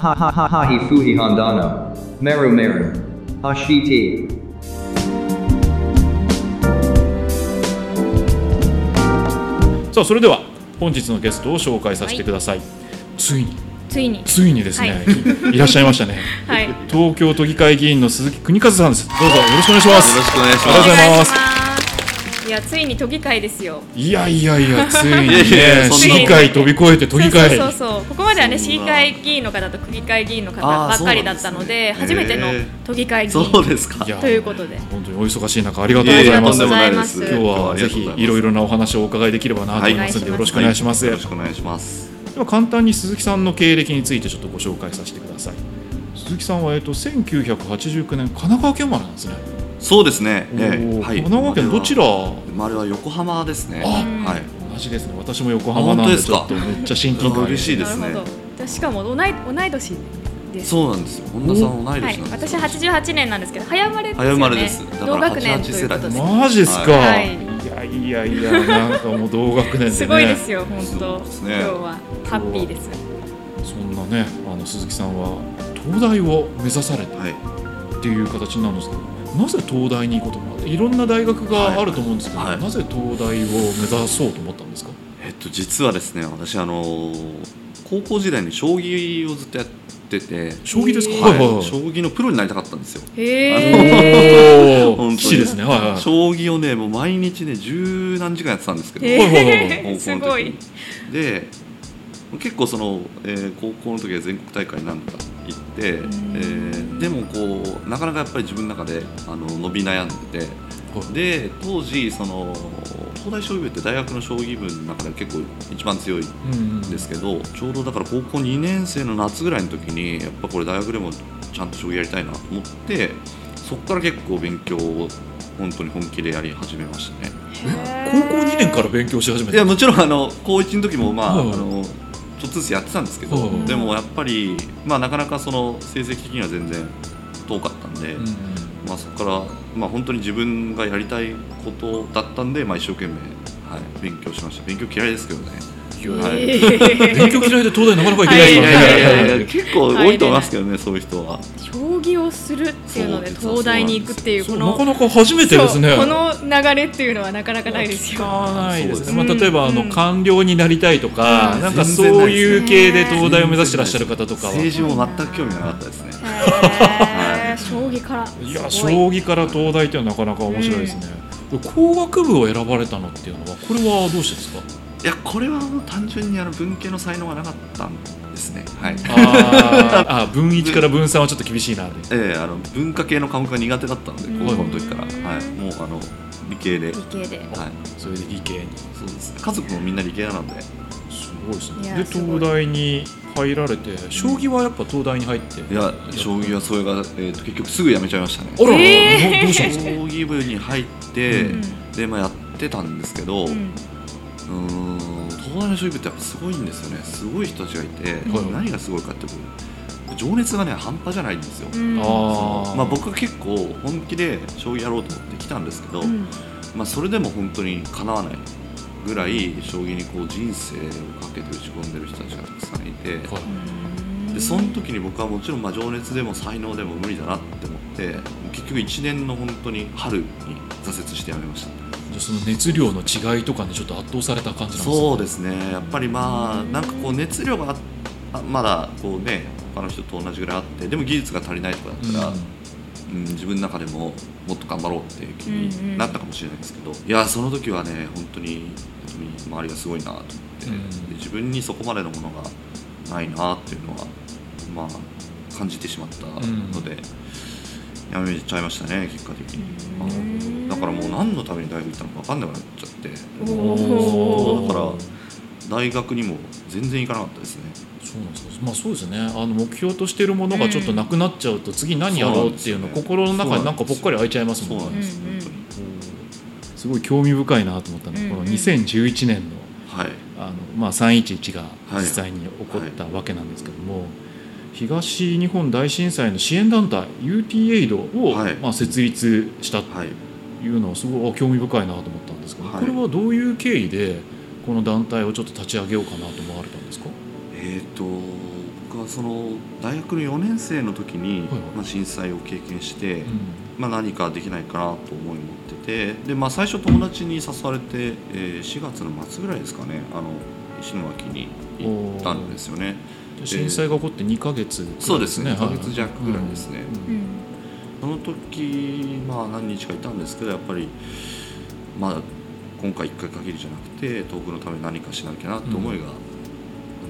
Ha ha ha ha hi fuhi handano. Meru meru. Hashiti. さあそれでは本日のゲストを紹介させてください、ついに。ついに。ついにですね、、はい。らっしゃいましたね。はい。東京都議会議員の鈴木邦和さんです。どうぞよろしくお願いします。よろしくお願いしありがとうございますいやついに都議会ですよ。いやいやいや ついにいやいやねそんな。市議会飛び越えて都議会そうそうそうそう。ここまではね市議会議員の方と区議会議員の方ばっかりだったのでね。初めての都議会議そ員うですかいやということで。本当にお忙しい中ありがとうごいやいやざいます。今日はぜひいろいろなお話をお伺いできればなと思いますので、はい。よろしくお願いします、よろしくお願いします。では簡単に鈴木さんの経歴についてちょっとご紹介させてください。鈴木さんは、えっと、1989年神奈川県生まれなんですね、そうですね、ええ。はい、神奈川県どちら？生まれは横浜ですね。あはい。同じですね。私も横浜なんであ本当ですか？ちょっとめっちゃ親近感あ嬉しいですね。しかも同い同い年ですそうなんですよ。本田さん同い年はいなんです私よ、88年なんですけど早生まれですよね。早生まれです。だから同学年と88いうことで。マジですか、はい。い、やいやいやなんかもう同学年でね。すごいですよ本そ当今日はハッピーです。そんなねあの鈴木さんは東大を目指されたはい。っていう形なんですけどなぜ東大に行こうと思ったいろんな大学があると思うんですけど、はい。はいなぜ東大を目指そうと思ったんですか？えっと実はですね私あの高校時代に将棋をずっとやってて将棋ですか、はい、はいはいはい。将棋のプロになりたかったんですよ。へお本当ですね。はいはい将棋をねもう毎日ね十何時間やってたんですけど、えはいはいはい。ー、高校の時すごい。で結構その、えー高校の時は全国大会なんか行って、えんーでもこうなかなかやっぱり自分の中であの伸び悩んでてはい。で当時その東大将棋部って大学の将棋部の中で結構一番強いうんうんん。ですけどちょうどだから高校2年生の夏ぐらいの時にやっぱこれ大学でもちゃんと将棋やりたいなと思ってそこから結構勉強を本当に本気でやり始めましたね。高校2年から勉強し始めたいやもちろんあの高1の時もまあ,、はい。あのちょっとずつやってたんですけど、はいでもやっぱり、まあ、なかなかその成績的には全然遠かったんで、まあ、そこから、まあ、本当に自分がやりたいことだったんで、まあ、一生懸命、はい、勉強しました。勉強嫌いですけどねいやはい。えー勉強嫌いで東大なかなか行けないですい。からね、結構多いと思いますけどね、そういう人は。将棋をするっていうので東大に行くっていうこのなかなか初めてですね。この流れっていうのはなかなかないですよ。聞かないですね、まあ、例えばあのうん。官僚になりたいとか、うん。なんかそういう系で東大を目指してらっしゃる方とかは。政治も全く興味がなかったですね。将棋から。いや将棋から東大っていうのはなかなか面白いですね、工学部を選ばれたのっていうのはこれはどうしてですか？いやこれはもう単純にあの文系の才能がなかったんですね。はい。あー。あ文1から文3はちょっと厳しいなええあの文化系の科目が苦手だったのでうん。高校の時から、はい、もうあの理系で、はい、理系で。それで理系に。そうです。家族もみんな理系なので、すごいですいねで東大に入られて将棋はやっぱ東大に入って。いや将棋はそれが、えー、と結局すぐ辞めちゃいましたね。あらら、えー。どどうしたんですか？将棋部に入って、うん。でまあやってたんですけど、ううんーん。東大の将棋部ってやっぱすごいんですよね。すごい人たちがいて、はい何がすごいかって情熱がね半端じゃないんですよ、うん。あー。まあ、僕は結構本気で将棋やろうと思って来たんですけど、うん。まあ、それでも本当にかなわないぐらい将棋にこう人生をかけて打ち込んでる人たちがたくさんいて、はい。でその時に僕はもちろんまあ情熱でも才能でも無理だなって思って結局1年の本当に春に挫折してやめました。じゃあその熱量の違いとかにちょっと圧倒された感じなんですかそうですね。やっぱりまあなんかこう熱量がまだこうね他の人と同じぐらいあってでも技術が足りないとかだったら、うん。うん、自分の中でももっと頑張ろうっていう気うんうん。になったかもしれないですけど、いやその時はね本当に本当に周りがすごいなと思って、うん。で自分にそこまでのものがないなっていうのはまあ感じてしまったので、やめちゃいましたね結果的に、だからもう何のために大学行ったのか分かんなくなっちゃって。だから大学にも全然行かなかったですね。そうなんですかまあそうですね。あの目標としてるものがちょっとなくなっちゃうと次何やろうっていうの心の中になんかぽっかり開いちゃいますもんね。そうなんです、ごい興味深いなと思ったのは、このうんうん。2011年のはい。あの、まあ、311がはい。実際に起こったわけなんですけども、東日本大震災の支援団体 UT エイドを、はい。まあ、設立したとはいいうのはすごいあ興味深いなと思ったんですけど、はい。これはどういう経緯でこの団体をちょっと立ち上げようかなと思われたんですか？えー、と僕はその大学の4年生の時に、はい。はいまあ、震災を経験して、うん。まあ、何かできないかなと思い持っててで、まあ、最初友達に誘われて、えー4月の末ぐらいですかねあの石巻に行ったんですよね。で震災が起こって2ヶ月くらいそうですね。はい。2ヶ月弱ぐらいですね。うん。うん。その時まあ何日かいたんですけどやっぱりまあ今回1回限りじゃなくて遠くのために何かしなきゃなって思いが、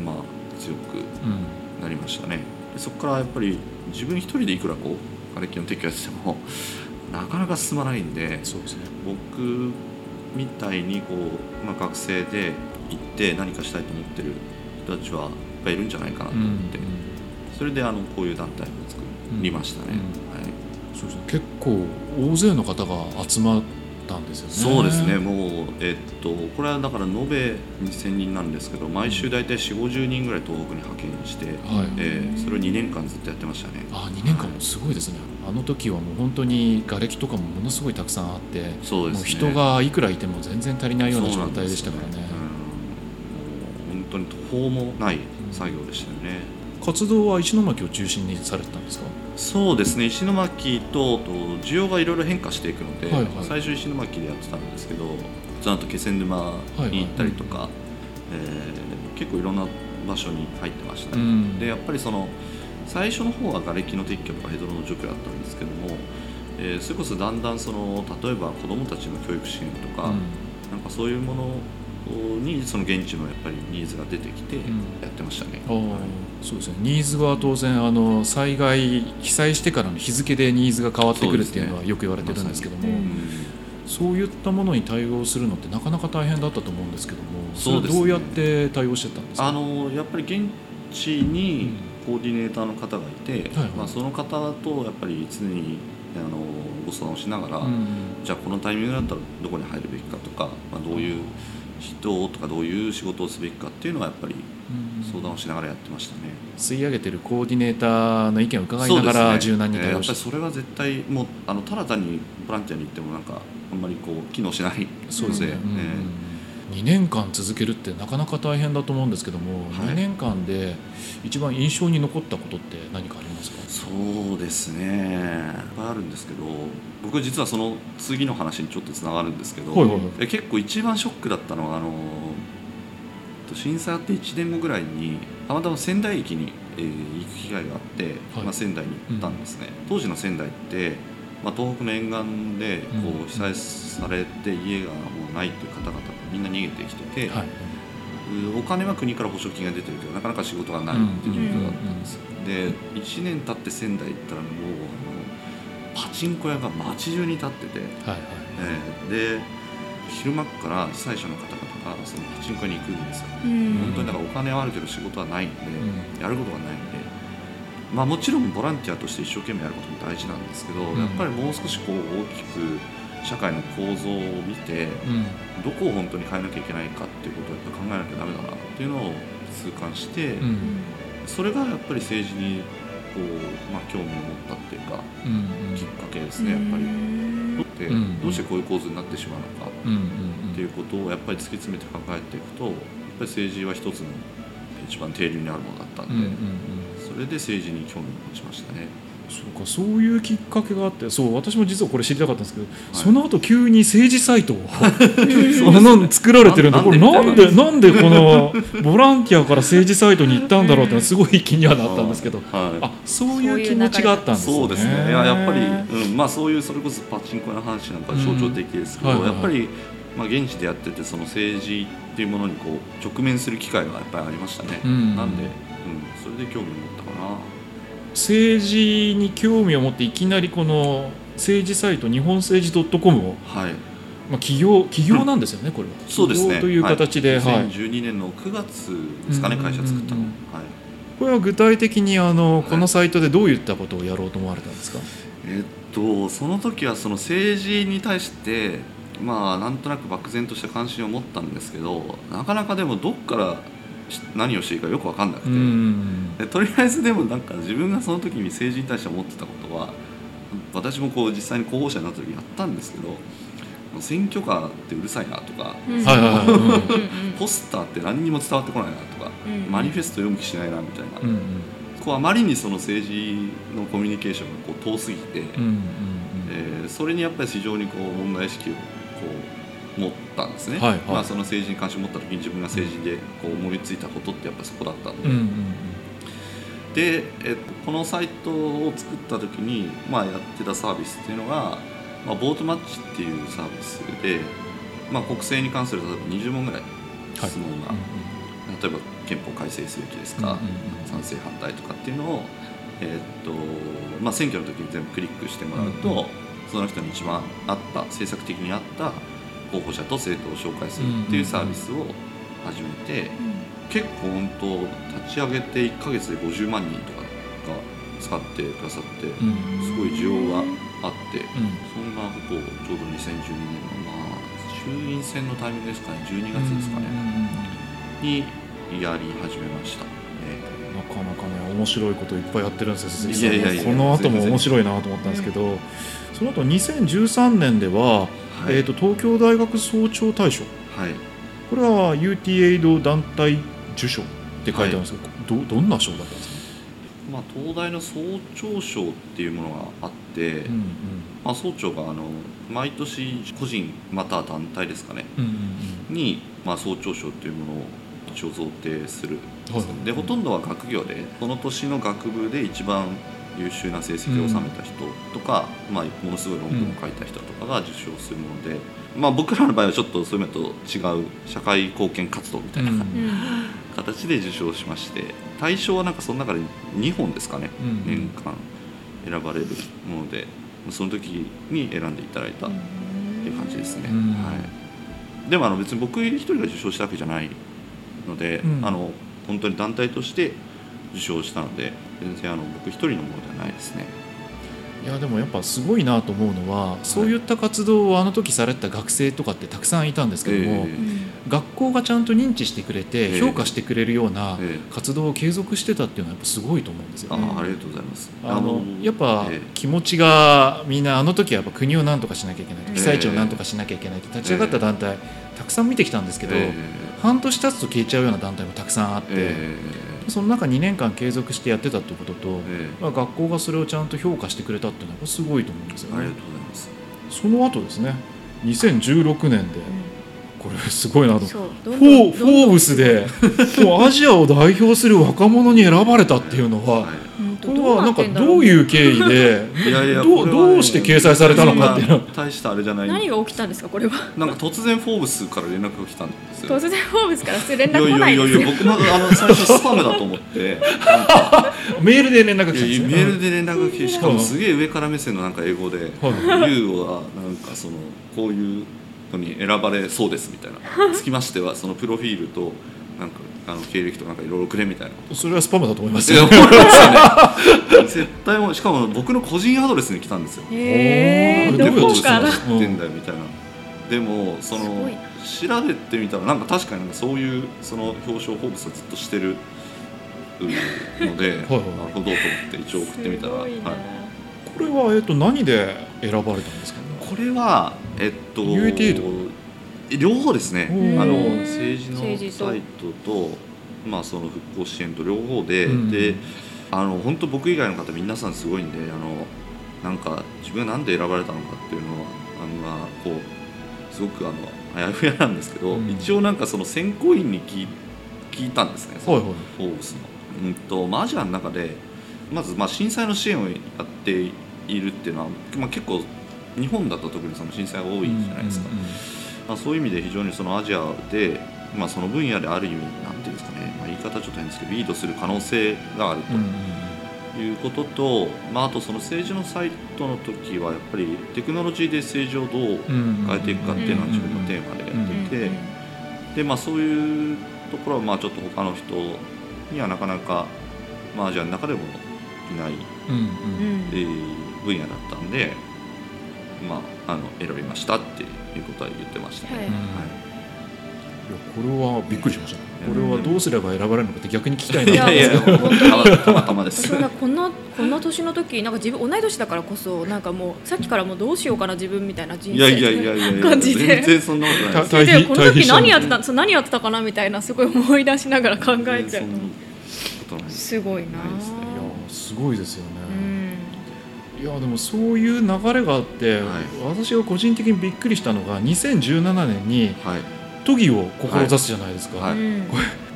まあ強くうん。なりましたね。でそこからやっぱり自分一人でいくらこう瓦礫の撤去やってても なかなか進まないんでそうですね。僕みたいにこう、まあ、学生で行って何かしたいと思ってる人たちはぱいいるんじゃないかなとうん思って、それであのこういう団体を作りましたね、うん。はい、そうですね。結構大勢の方が集まったんですよね。そうですね。もうえっとこれはだから延べ2000人なんですけど毎週大体4 5 0人ぐらい東北に派遣して、はい。えーそれを2年間ずっとやってましたね。あ2年間もすごいですね。あの時はもう本当に瓦礫とかもものすごいたくさんあってそうですね。もう人がいくらいても全然足りないような状態でしたからね。そうなん本当に途方もない作業でしたよね、活動は石巻を中心にされてたんですか？そうですね。石巻とと需要がいろいろ変化していくので、はいはい。最初石巻でやってたんですけどその後気仙沼に行ったりとか、えー結構いろんな場所に入ってましたね、うん。でやっぱりその最初の方は瓦礫の撤去とかヘドロの除去だったんですけども、えーそれこそだんだんその例えば子どもたちの教育支援とか、うん。なんかそういうものにその現地のやっぱりニーズが出てきてん。やってましたね。あーそうですね。ニーズは当然あの災害被災してからの日付でニーズが変わってくるっていうのはよく言われてるんですけどもそういったものに対応するのってなかなか大変だったと思うんですけどもそどうやって対応してたんですか？あのやっぱり現地にコーディネーターの方がいて、はいはい。まあ、その方とやっぱり常にあのご相談をしながら、うん。じゃあこのタイミングだったらどこに入るべきかとか、まあ、どういう人とかどういう仕事をすべきかっていうのはやっぱりうん。相談をしながらやってましたね。吸い上げてるコーディネーターの意見を伺いながら柔軟に対応して。えーやっぱりそれは絶対もうあのただ単にボランティアに行ってもなんかあんまりこう機能しないそうですね、ので、うんえ2年間続けるってなかなか大変だと思うんですけども、はい。2年間で一番印象に残ったことって何かありますか？ーそうですね。いっぱいあるんですけど僕実はその次の話にちょっとつながるんですけど、はいはいはい。え結構一番ショックだったのはあの震災あって1年後ぐらいにたまたま仙台駅に、えー行く機会があって、はい。まあ、仙台に行ったんですね、当時の仙台って、まあ、東北の沿岸でこう被災されて家がもうないという方々がみんな逃げてきてて、はい、お金は国から保証金が出てるけどなかなか仕事がないっていう状況だったんです。よ、で1年経って仙台行ったらもうあのパチンコ屋が街中に立ってて、はいはいえーで昼間っから被災者の方々がそのパチンコ屋に行くんですよ、うん。本当にだからお金はあるけど仕事はないんで、うやることがないんでまあもちろんボランティアとして一生懸命やることも大事なんですけど、ん。やっぱりもう少しこう大きく社会の構造を見て、うん。どこを本当に変えなきゃいけないかっていうことをやっぱ考えなきゃダメだなっていうのを痛感して、うん。それがやっぱり政治にこう、まあ、興味を持ったっていうかうんきっかけですねやっぱり。でうんどうしてこういう構図になってしまうのかうんうんっていうことをやっぱり突き詰めて考えていくとやっぱり政治は一つの一番定流にあるものだったんで、うんうんうん。それで政治に興味を持ちましたね。そうかそういうきっかけがあってそう私も実はこれ知りたかったんですけど、その後急に政治サイトを あの作られてるんでなこれなんでで？なんでこのボランティアから政治サイトに行ったんだろうってすごい気にはなったんですけど。はい。あそういう気持ちがあったんですね。そうですね。いややっぱり、うんまあ、そういうそれこそパチンコの話なんか象徴的ですけど、うんはいはい。はいやっぱり、まあ、現地でやっててその政治っていうものにこう直面する機会がやっぱりありましたね、うん。なんで、うん、それで興味を持ったかな。政治に興味を持っていきなりこの政治サイト日本政治 .com を、はい。まあ、企業企業なんですよね、これは。そうですね。という形で、はい。はい、2012年の9月ですかね、うん会社作ったの、うんはい。これは具体的にあの、はい。このサイトでどういったことをやろうと思われたんですか？えっとその時はその政治に対してまあなんとなく漠然とした関心を持ったんですけどなかなかでもどっからし何をしていいかよく分かんなくて、うんでとりあえずでもなんか自分がその時に政治に対して思ってたことは私もこう実際に候補者になった時やったんですけど選挙カーってうるさいなとかポスターって何にも伝わってこないなとかうんマニフェスト読む気しないなみたいな、うんうん。こうあまりにその政治のコミュニケーションがこう遠すぎて、うんうんえーそれにやっぱり非常にこう問題意識をこう持ったんですね、はいはい。まあ、その政治に関心を持った時に自分が政治でこう思いついたことってやっぱりそこだったんで、うんうんで、えっと、このサイトを作った時に、まあ、やってたサービスっていうのが、まあ、ボートマッチっていうサービスで、まあ、国政に関する例えば20問ぐらいはい。質問が、例えば憲法改正すべきですか、うんうんうん。賛成反対とかっていうのを、えーっとまあ、選挙の時に全部クリックしてもらうと、うんうん。その人に一番合った政策的に合った候補者と政党を紹介するっていうサービスを始めて、結構本当立ち上げて1ヶ月で50万人とかが使ってくださって、すごい需要があって、うん。そんなことをちょうど2012年の、まあ、衆院選のタイミングですかね12月ですかね、にやり始めました。えなかなかね面白いこといっぱいやってるんですよ鈴木さん。いやいやいやこの後も面白いなと思ったんですけど、その後2013年では、はい。えー、と東京大学総長大賞。はい。これは UT エイド団体受賞って書いてあるんですけど、どどんな賞だったんですか、まあ、東大の総長賞っていうものがあって、うんまあ、総長があの毎年個人または団体ですかね。うんうんうん。に、まあ、総長賞っていうものを一応贈呈するはいはい。でほとんどは学業でその年の学部で一番優秀な成績を収めた人とか、まあ、ものすごい論文を書いた人とかが受賞するもので、まあ、僕らの場合はちょっとそういうのと違う社会貢献活動みたいなうん。形で受賞しまして対象はなんかその中で2本ですかね、うん。年間選ばれるものでその時に選んでいただいたっていう感じですね、うん。はい、でもあの別に僕一人が受賞したわけじゃないので、うん。あの本当に団体として受賞したので全然あの僕一人のものではないですね。いやでもやっぱすごいなと思うのはそういった活動をあの時されてた学生とかってたくさんいたんですけども、え学校がちゃんと認知してくれえてえ評価してくれるようなえ活動を継続してたっていうのはやっぱすごいと思うんですよね。ああありがとうございます。あのやっぱええ。気持ちがみんなあの時はやっぱ国を何とかしなきゃいけないええ。被災地を何とかしなきゃいけないって立ち上がった団体たくさん見てきたんですけどえ。半年経つと消えちゃうような団体もたくさんあってええその中2年間継続してやってたっていうこととええ。まあ学校がそれをちゃんと評価してくれたっていうのはすごいと思うんですよね。ありがとう。ございます。その後ですね2016年でこれすごいなと。フォーブスで もうアジアを代表する若者に選ばれたっていうのは、はいこれはなんかどうういう経緯で いやいやどうどうして掲載されたのかっていうの。は大したあれじゃない。何が起きたんですかこれは。なんか突然フォーブスから連絡が来たんですよ。突然フォーブスから連いや絡来ないいやいですよやいや僕もあの最初スパムだと思って。メールで連絡がいや来たんですねメールで連絡が来てしかもすげえ上から目線のなんか英語で「はい。YOU はなんかそのこういうのに選ばれそうです」みたいな。つきましてはそのプロフィールとなんかあの経歴とかなんかいろいろくれみたいな。こそれはスパムだと思いますよ。思いますよね。絶対もうしかも僕の個人アドレスに来たんですよ。へえどこから？知ってんだよ。みたい。な、でもそのい調べてみたらなんか確かになんかそういうその表彰フォーブスはずっとしてるのではいなるほどと思って一応送ってみたら、はい。これは、えっと、何で選ばれたんですか？ねこれはえっと UAT と両方ですね。うん。あの政治のサイトとまあその復興支援と両方で、うん。であの本当僕以外の方皆さんすごいんであのなんか自分が何で選ばれたのかっていうのはあのまあこうすごくあのあやふやなんですけど、うん。一応なんかその選考員に聞い聞いたんですね、はいはい。フォーブスの。うんとまあアジアの中でまずまあ震災の支援をやっているっていうのは、まあ、結構日本だと特にその震災が多いじゃないですか、うんうんまあ、そういう意味で非常にそのアジアで、まあ、その分野である意味なんていうんですかね、まあ、言い方はちょっと変ですけどリードする可能性があるということと、まあ、あとその政治のサイトの時はやっぱりテクノロジーで政治をどううん変えていくかっていうのは自分のテーマでやっていて、でまあ、そういうところはまあちょっと他の人にはなかなか、まあ、アジアの中でもいない、えー分野だったんで、まあ、あの選びましたっていうことは言ってましたね。はい。はい。これはびっくりしました。ねこうん。れはどうすれば選ばれるのかって逆に聞きたいな。といや思うんです。けど本当にたまたまです。こんなこんな年の時なんか自分同い年だからこそなんかもうさっきからもうどうしようかな自分みたいな人生。いやいやいやいやいや感じで。全然そんなことないでこの時何やってたそう何やってたかなみたいなすごい思い出しながら考えちゃうす。すごいな。ないですね。いやすごいですよね、うんいやでもそういう流れがあって、はい。私が個人的にびっくりしたのが2017年にはい。都議を志すじゃないですか、はい。うん。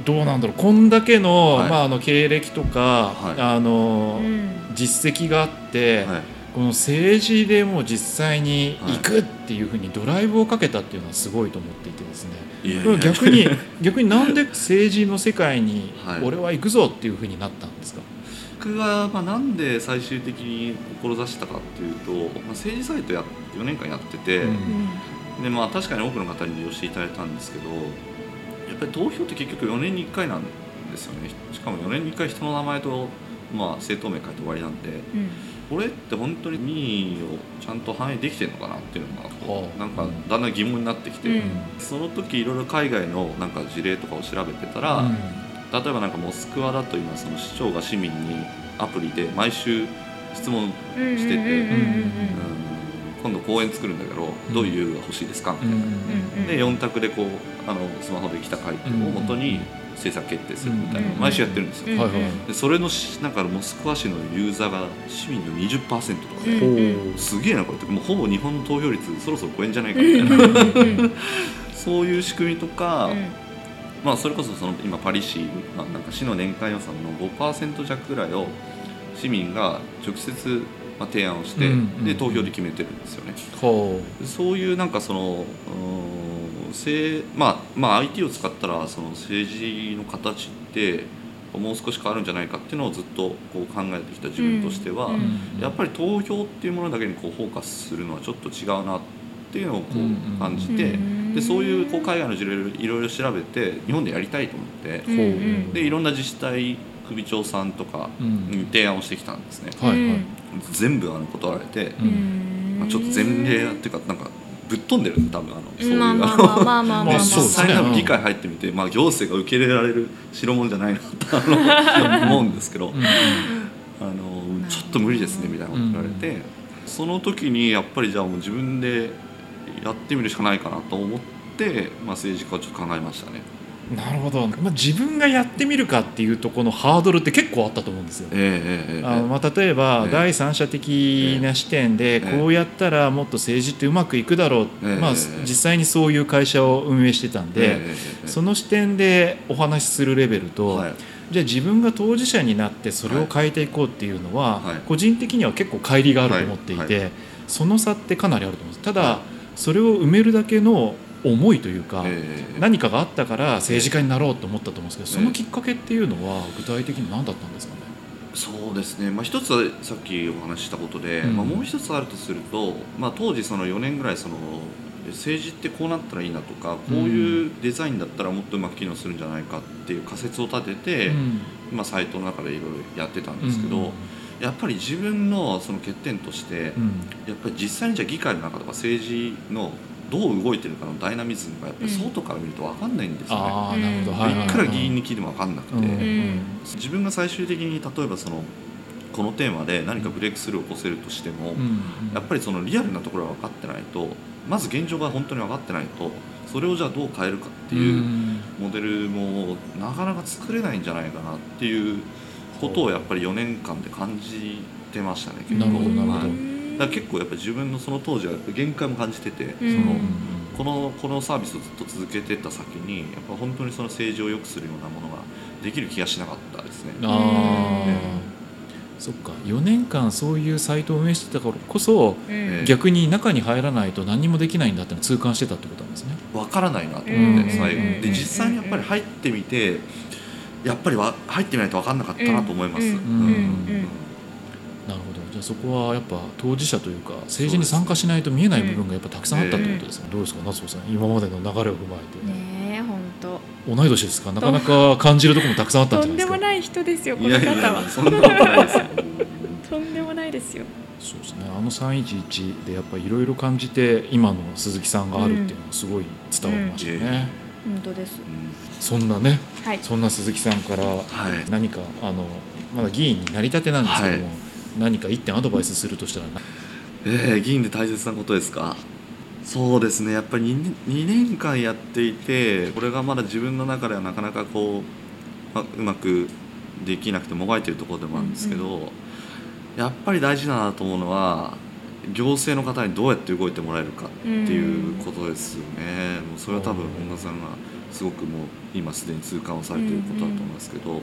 どうなんだろう。こんだけの,、はい。まあ、あの経歴とか、はい。あのうん。実績があって、はい。この政治でもう実際に行くっていうふうにドライブをかけたっていうのはすごいと思っていてですね。いやいや。いや逆に逆になんで政治の世界にはい。俺は行くぞっていうふうになったんですか、僕がまあなんで最終的に志したかっていうと、まあ、政治サイトや4年間やってて、うん。うんでまあ確かに多くの方に利用していただいたんですけどやっぱり投票って結局4年に1回なんですよね。しかも4年に1回人の名前と、まあ、政党名書いて終わりなんでうん。これって本当に民意をちゃんと反映できてるのかなっていうのがこはあ。うなんかだんだん疑問になってきて、うん。その時いろいろ海外のなんか事例とかを調べてたら、うん例えばなんかモスクワだと今その市長が市民にアプリで毎週質問うんしてて今度公園作るんだけどどういう遊具が欲しいですかみたいな、で4択でこうあのスマホで来た回答をもとに政策決定するみたいなうん毎週やってるんですよ、でそれのしなんかモスクワ市のユーザーが市民の20%とかで、すげえなこれって。もうほぼ日本の投票率そろそろ超えんじゃないかみたいな、うん。そういう仕組みとか、うんまあ、それこそその今パリ市、まあ、なんか市の年間予算の5%弱ぐらいを市民が直接まあ提案をして、うんうんで投票で決めてるんですよね。そういうなんかそのうーんせまあまあ IT を使ったらその政治の形ってもう少し変わるんじゃないかっていうのをずっとこう考えてきた自分としては、うんうやっぱり投票っていうものだけにこうフォーカスするのはちょっと違うなっていうのをこうんうんう感じて、うんでそういうこう海外の事例をいろいろ調べて日本でやりたいと思って、うんう。んでいろんな自治体首長さんとかう、うん。に提案をしてきたんですね、はいはい。全部あの断られて、ううん。まあ、ちょっと前例っていうかなんかぶっ飛んでるんで多分あのそういう。まあまああのまあまあまあまあまあ。実際多分議会入ってみて、まあ、行政が受け入れられる代物じゃないなと 思うんですけど、うんうん。あのちょっと無理ですねみたいなこと言われて、その時にやっぱりじゃあもう自分でやってみるしかないかなと思って、まあ、政治家をちょっと考えましたね。なるほど、まあ、自分がやってみるかっていうところのハードルって結構あったと思うんですよ。えあのまあ、例えばええ。第三者的な視点でえこうやったらもっと政治ってうまくいくだろう、ええ。まあ、実際にそういう会社を運営してたんで、ええええその視点でお話しするレベルと、はい。じゃあ自分が当事者になってそれを変えていこうっていうのは、はい。個人的には結構乖離があると思っていて、はい。その差ってかなりあると思うんです。ただ、はいそれを埋めるだけの思いというか、ええ。何かがあったから政治家になろうと思ったと思うんですけど、そのきっかけっていうのは具体的に何だったんですかね？そうですね、まあ、一つはさっきお話ししたことで、うん。まあ、もう一つあるとすると、まあ、当時その4年ぐらいその政治ってこうなったらいいなとかこういうデザインだったらもっとうまく機能するんじゃないかっていう仮説を立てて、うん。まあ、サイトの中でいろいろやってたんですけど、うんやっぱり自分のその欠点として、うん。やっぱり実際にじゃあ議会の中とか政治のどう動いてるかのダイナミズムがやっぱり外から見ると分かんないんですよ。ね。ああなるほど、うんはいくら議員に聞いても分かんなくて、うんうん自分が最終的に例えばそのこのテーマで何かブレイクスルーを起こせるとしても、うんやっぱりそのリアルなところが分かってないとまず現状が本当に分かってないとそれをじゃあどう変えるかっていうモデルもなかなか作れないんじゃないかなっていうことをやっぱり4年間で感じてましたね結構。はい。だから結構やっぱり自分のその当時は限界も感じてて、うん。そのこのこのサービスをずっと続けてった先にやっぱ本当にその政治を良くするようなものができる気がしなかったですね。あそっか。4年間そういうサイトを運営してたからこそうん。逆に中に入らないと何もできないんだって痛感してたってことなんですね。わからないなと思って、うん。最後。うん。で実際にやっぱり入ってみてやっぱりわ入ってみないと分かんなかったなと思います。うんうんうん。なるほど。じゃあそこはやっぱ当事者というか政治に参加しないと見えない部分がやっぱたくさんあったってことですね、どうですか夏子さん。今までの流れを踏まえて、ねえ本当。同い年ですか。なかなか感じるところもたくさんあったんとじゃないですか。んでもない人ですよこいやいの方はやそんなことないですよ。とんでもないですよ。そうですね。あの311でやっぱりいろいろ感じて今の鈴木さんがあるっていうのはすごい伝わりましたね、本当です。うんそんなねはい。そんな鈴木さんからはい。何かあのまだ議員になりたてなんですけども、はい。何か一点アドバイスするとしたらえー、議員で大切なことですか？そうですね。やっぱり 2, 2年間やっていてこれがまだ自分の中ではなかなかこう、まあ、うまくできなくてもがいてるところでもあるんですけど、やっぱり大事だなと思うのは行政の方にどうやって動いてもらえるかっていうことですよね、もうそれは多分本田さんがすごくもう今すでに痛感をされていることだと思いますけど、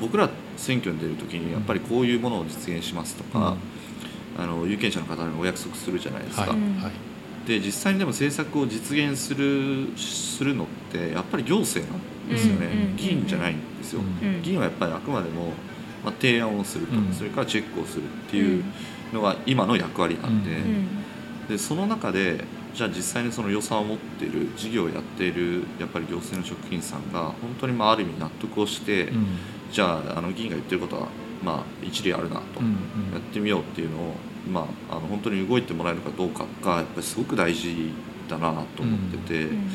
僕ら選挙に出る時にやっぱりこういうものを実現しますとか、あの有権者の方にお約束するじゃないですか、はい。はい。で実際にでも政策を実現するするのってやっぱり行政なんですよね、うんうん議員じゃないんですよ、うん。うん。議員はやっぱりあくまでも、まあ、提案をすると、うん。それからチェックをするっていうのが今の役割なんで,、うん。うん。でその中でじゃあ実際にその予算を持っている事業をやっているやっぱり行政の職員さんが本当にまあある意味納得をして、うん。じゃああの議員が言ってることはまあ一理あるなと、うん。やってみようっていうのを、まあ、あの本当に動いてもらえるかどうかがやっぱりすごく大事だなと思ってて、うん。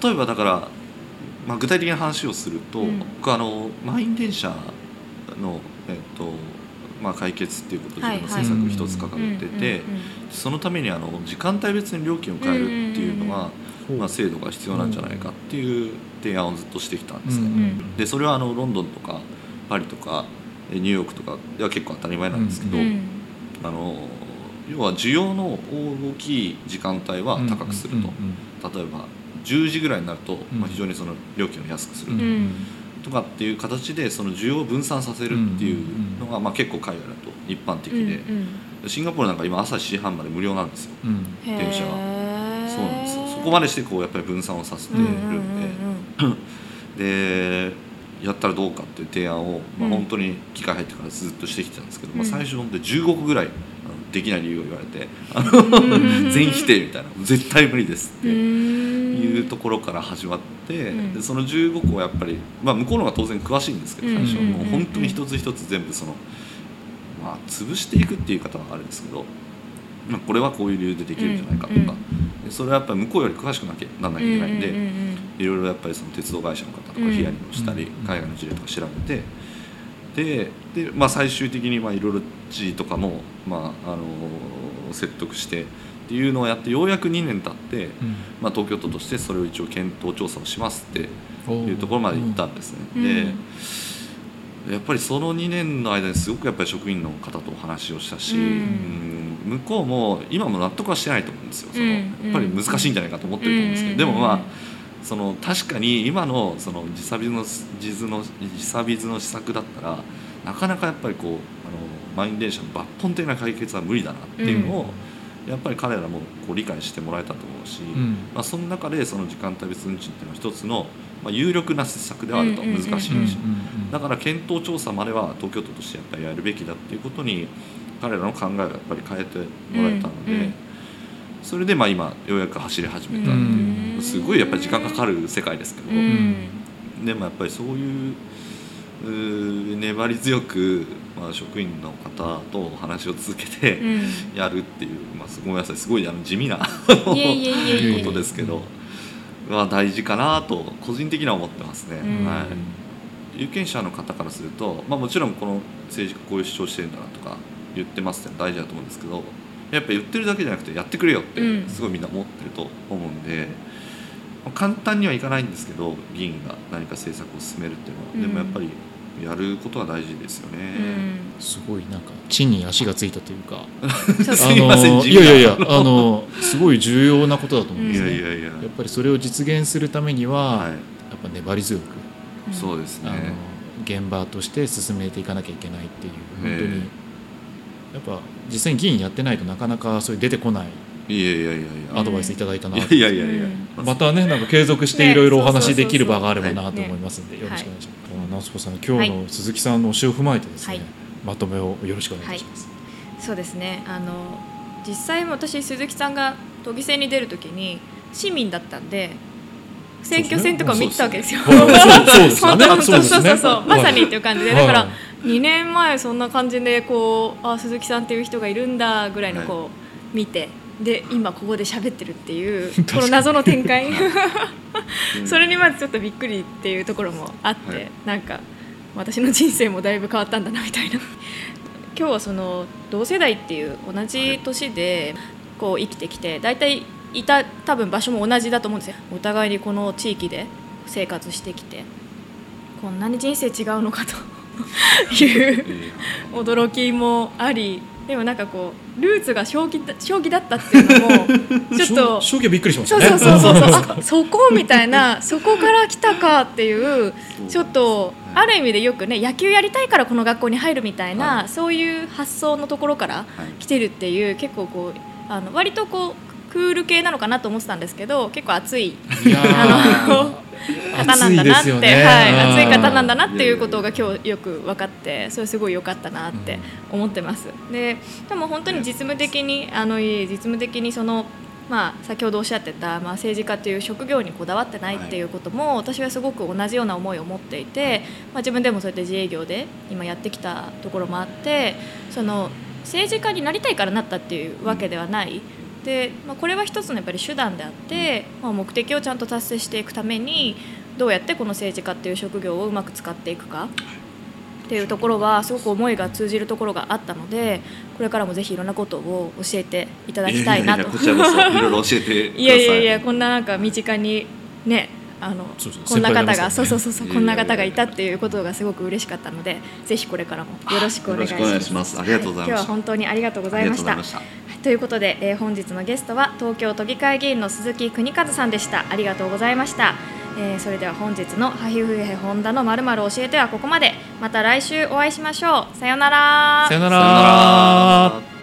例えばだから、まあ、具体的な話をすると、うん。僕あの満員電車の、えっとまあ、解決っていうこと自分の政策一つ掲げてて、そのためにあの時間帯別に料金を変えるっていうのは、うんまあ、制度が必要なんじゃないかっていう提案をずっとしてきたんですね。んでそれはあのロンドンとかパリとかえニューヨークとかでは結構当たり前なんですけど、あの要は需要の大きい時間帯は高くすると、例えば10時ぐらいになると、んまあ、非常にその料金を安くするうんと,、うんとかっていう形でその需要を分散させるっていうのが、まあ、結構海外だと一般的で、シンガポールなんか今朝7時半まで無料なんですよ。うん。電車ははそうなんですよ。そこまでしてこうやっぱり分散をさせてるんで、でやったらどうかっていう提案を、まあ、うん。本当に機会入ってからずっとしてきてたんですけど、まあ、うん。最初本当に15個ぐらいあのできない理由を言われてあの全否定みたいな。絶対無理ですっていうところから始まって、うんでその15個はやっぱり、まあ、向こうの方が当然詳しいんですけど最初、うん。もう本当に一つ一つ全部その、まあ、潰していくっていう言い方はあるんですけど、まあ、これはこういう理由でできるんじゃないかとか、それはやっぱり向こうより詳しくなきゃなんなきゃいけないんで。いろいろやっぱりその鉄道会社の方とかうん。ヒアリングをしたり、うん。海外の事例とか調べてでで、まあ、最終的にまあいろいろ知事とかも、まあ、あの説得してっていうのをやってようやく2年経って、まあ、東京都としてそれを一応検討調査をしますっていうところまで行ったんですね。うん。でやっぱりその2年の間にすごくやっぱり職員の方とお話をしたし、うん。うん向こうも今も納得はしてないと思うんですよ。その、うん。やっぱり難しいんじゃないかと思ってると思うんですけど、でもまあその確かに今のその時差ビズのの時差ビズの施策だったらなかなかやっぱりこうあの満員電車の抜本的な解決は無理だなっていうのを、やっぱり彼らもこう理解してもらえたと思うし、うん。まあ、その中でその時間帯別運賃っていうのは一つの、まあ、有力な施策ではあると難しいし、うんだから検討調査までは東京都としてやっぱりやるべきだっていうことに彼らの考えをやっぱり変えてもらえたので、うんうんそれでまあ今ようやく走り始めたっていう、すごいやっぱり時間かかる世界ですけど、でもやっぱりそういう粘り強く、まあ、職員の方とお話を続けてやるっていう、まあ、すごめんなさいすごいあの地味なことですけど、まあ、大事かなと個人的には思ってますね。うん。はい、有権者の方からすると、まあ、もちろんこの政治家こういう主張してるんだなとか言ってますって大事だと思うんですけどやっぱ言ってるだけじゃなくてやってくれよってうん。すごいみんな思ってると思うんで、まあ簡単にはいかないんですけど議員が何か政策を進めるっていうのは、うんでもやっぱりやることは大事ですよね。すごいなんか地に足がついたというか。すいませんいやいやいやあのすごい重要なことだと思うんいですねやいやいや、やっぱりそれを実現するためには、はい。やっぱ粘り強く、そうですね。あの現場として進めていかなきゃいけないっていう。本当に、え。やっぱ実際に議員やってないとなかなかそういう出てこないいやいやいやいやアドバイスいただいたな、いやいやいやいや、うんまたねなんか継続してね。いろいろお話できる場があればなとね思いますんで、よろしくお願いします。は夏子さん今日の鈴木さんの教えを踏まえてですね、はい。まとめをよろしくお願いします。そうですね。あの実際私鈴木さんが都議選に出るときに市民だったんで選挙戦とか見てたわけですよ。そうです。よね。本当そうそうそうそうまさにっていう感じで、はい。だからはい2年前そんな感じでこうあ鈴木さんっていう人がいるんだぐらいのこう見てで今ここで喋ってるっていう この謎の展開。うん それにまずちょっとびっくりっていうところもあって、はい。なんか私の人生もだいぶ変わったんだなみたいな。今日はその同世代っていう同じ年でこう生きてきて大体いた多分場所も同じだと思うんですよ。お互いにこの地域で生活してきてこんなに人生違うのかと。いうえ驚きもありでもなんかこうルーツが将棋だ将棋だったっていうのも ちょっと将棋はびっくりしましたね。そうそうそうそう あそこみたいなそこから来たかっていうちょっとはいある意味でよくね野球やりたいからこの学校に入るみたいな、はい。そういう発想のところからはい。来てるっていう結構こうあの割とこうクール系なのかなと思ってたんですけど結構熱い。あのー 方なんだなって、ねはい、うん。熱い方なんだなっていうことが今日よく分かってそれすごい良かったなって思ってます。ででも本当に実務的にあの実務的にそのまあ、先ほどおっしゃってた、まあ、政治家という職業にこだわってないっていうことも、私はすごく同じような思いを持っていて、まあ、自分でもそうやって自営業で今やってきたところもあってその政治家になりたいからなったっていうわけではない。でまあ、これは一つのやっぱり手段であって、まあ、目的をちゃんと達成していくためにどうやってこの政治家っていう職業をうまく使っていくかっていうところはすごく思いが通じるところがあったのでこれからもぜひいろんなことを教えていただきたいなと。ややこちらこそいろいろ教えて いやいやいやこんななんか身近にねあのそうそうこんな方が、そうそうそうそうこんな方がいたっていうことがすごく嬉しかったのでぜひこれからもよろしくお願いします。ありがとうございました。は今日は本当にありがとうございました。がといました。はいということで、えー本日のゲストは東京都議会議員の鈴木邦和さんでした。ありがとうございました、えーそれでは本日のハヒフヘホンダのまるまる教えてはここまで。また来週お会いしましょう。さようなら。さよなら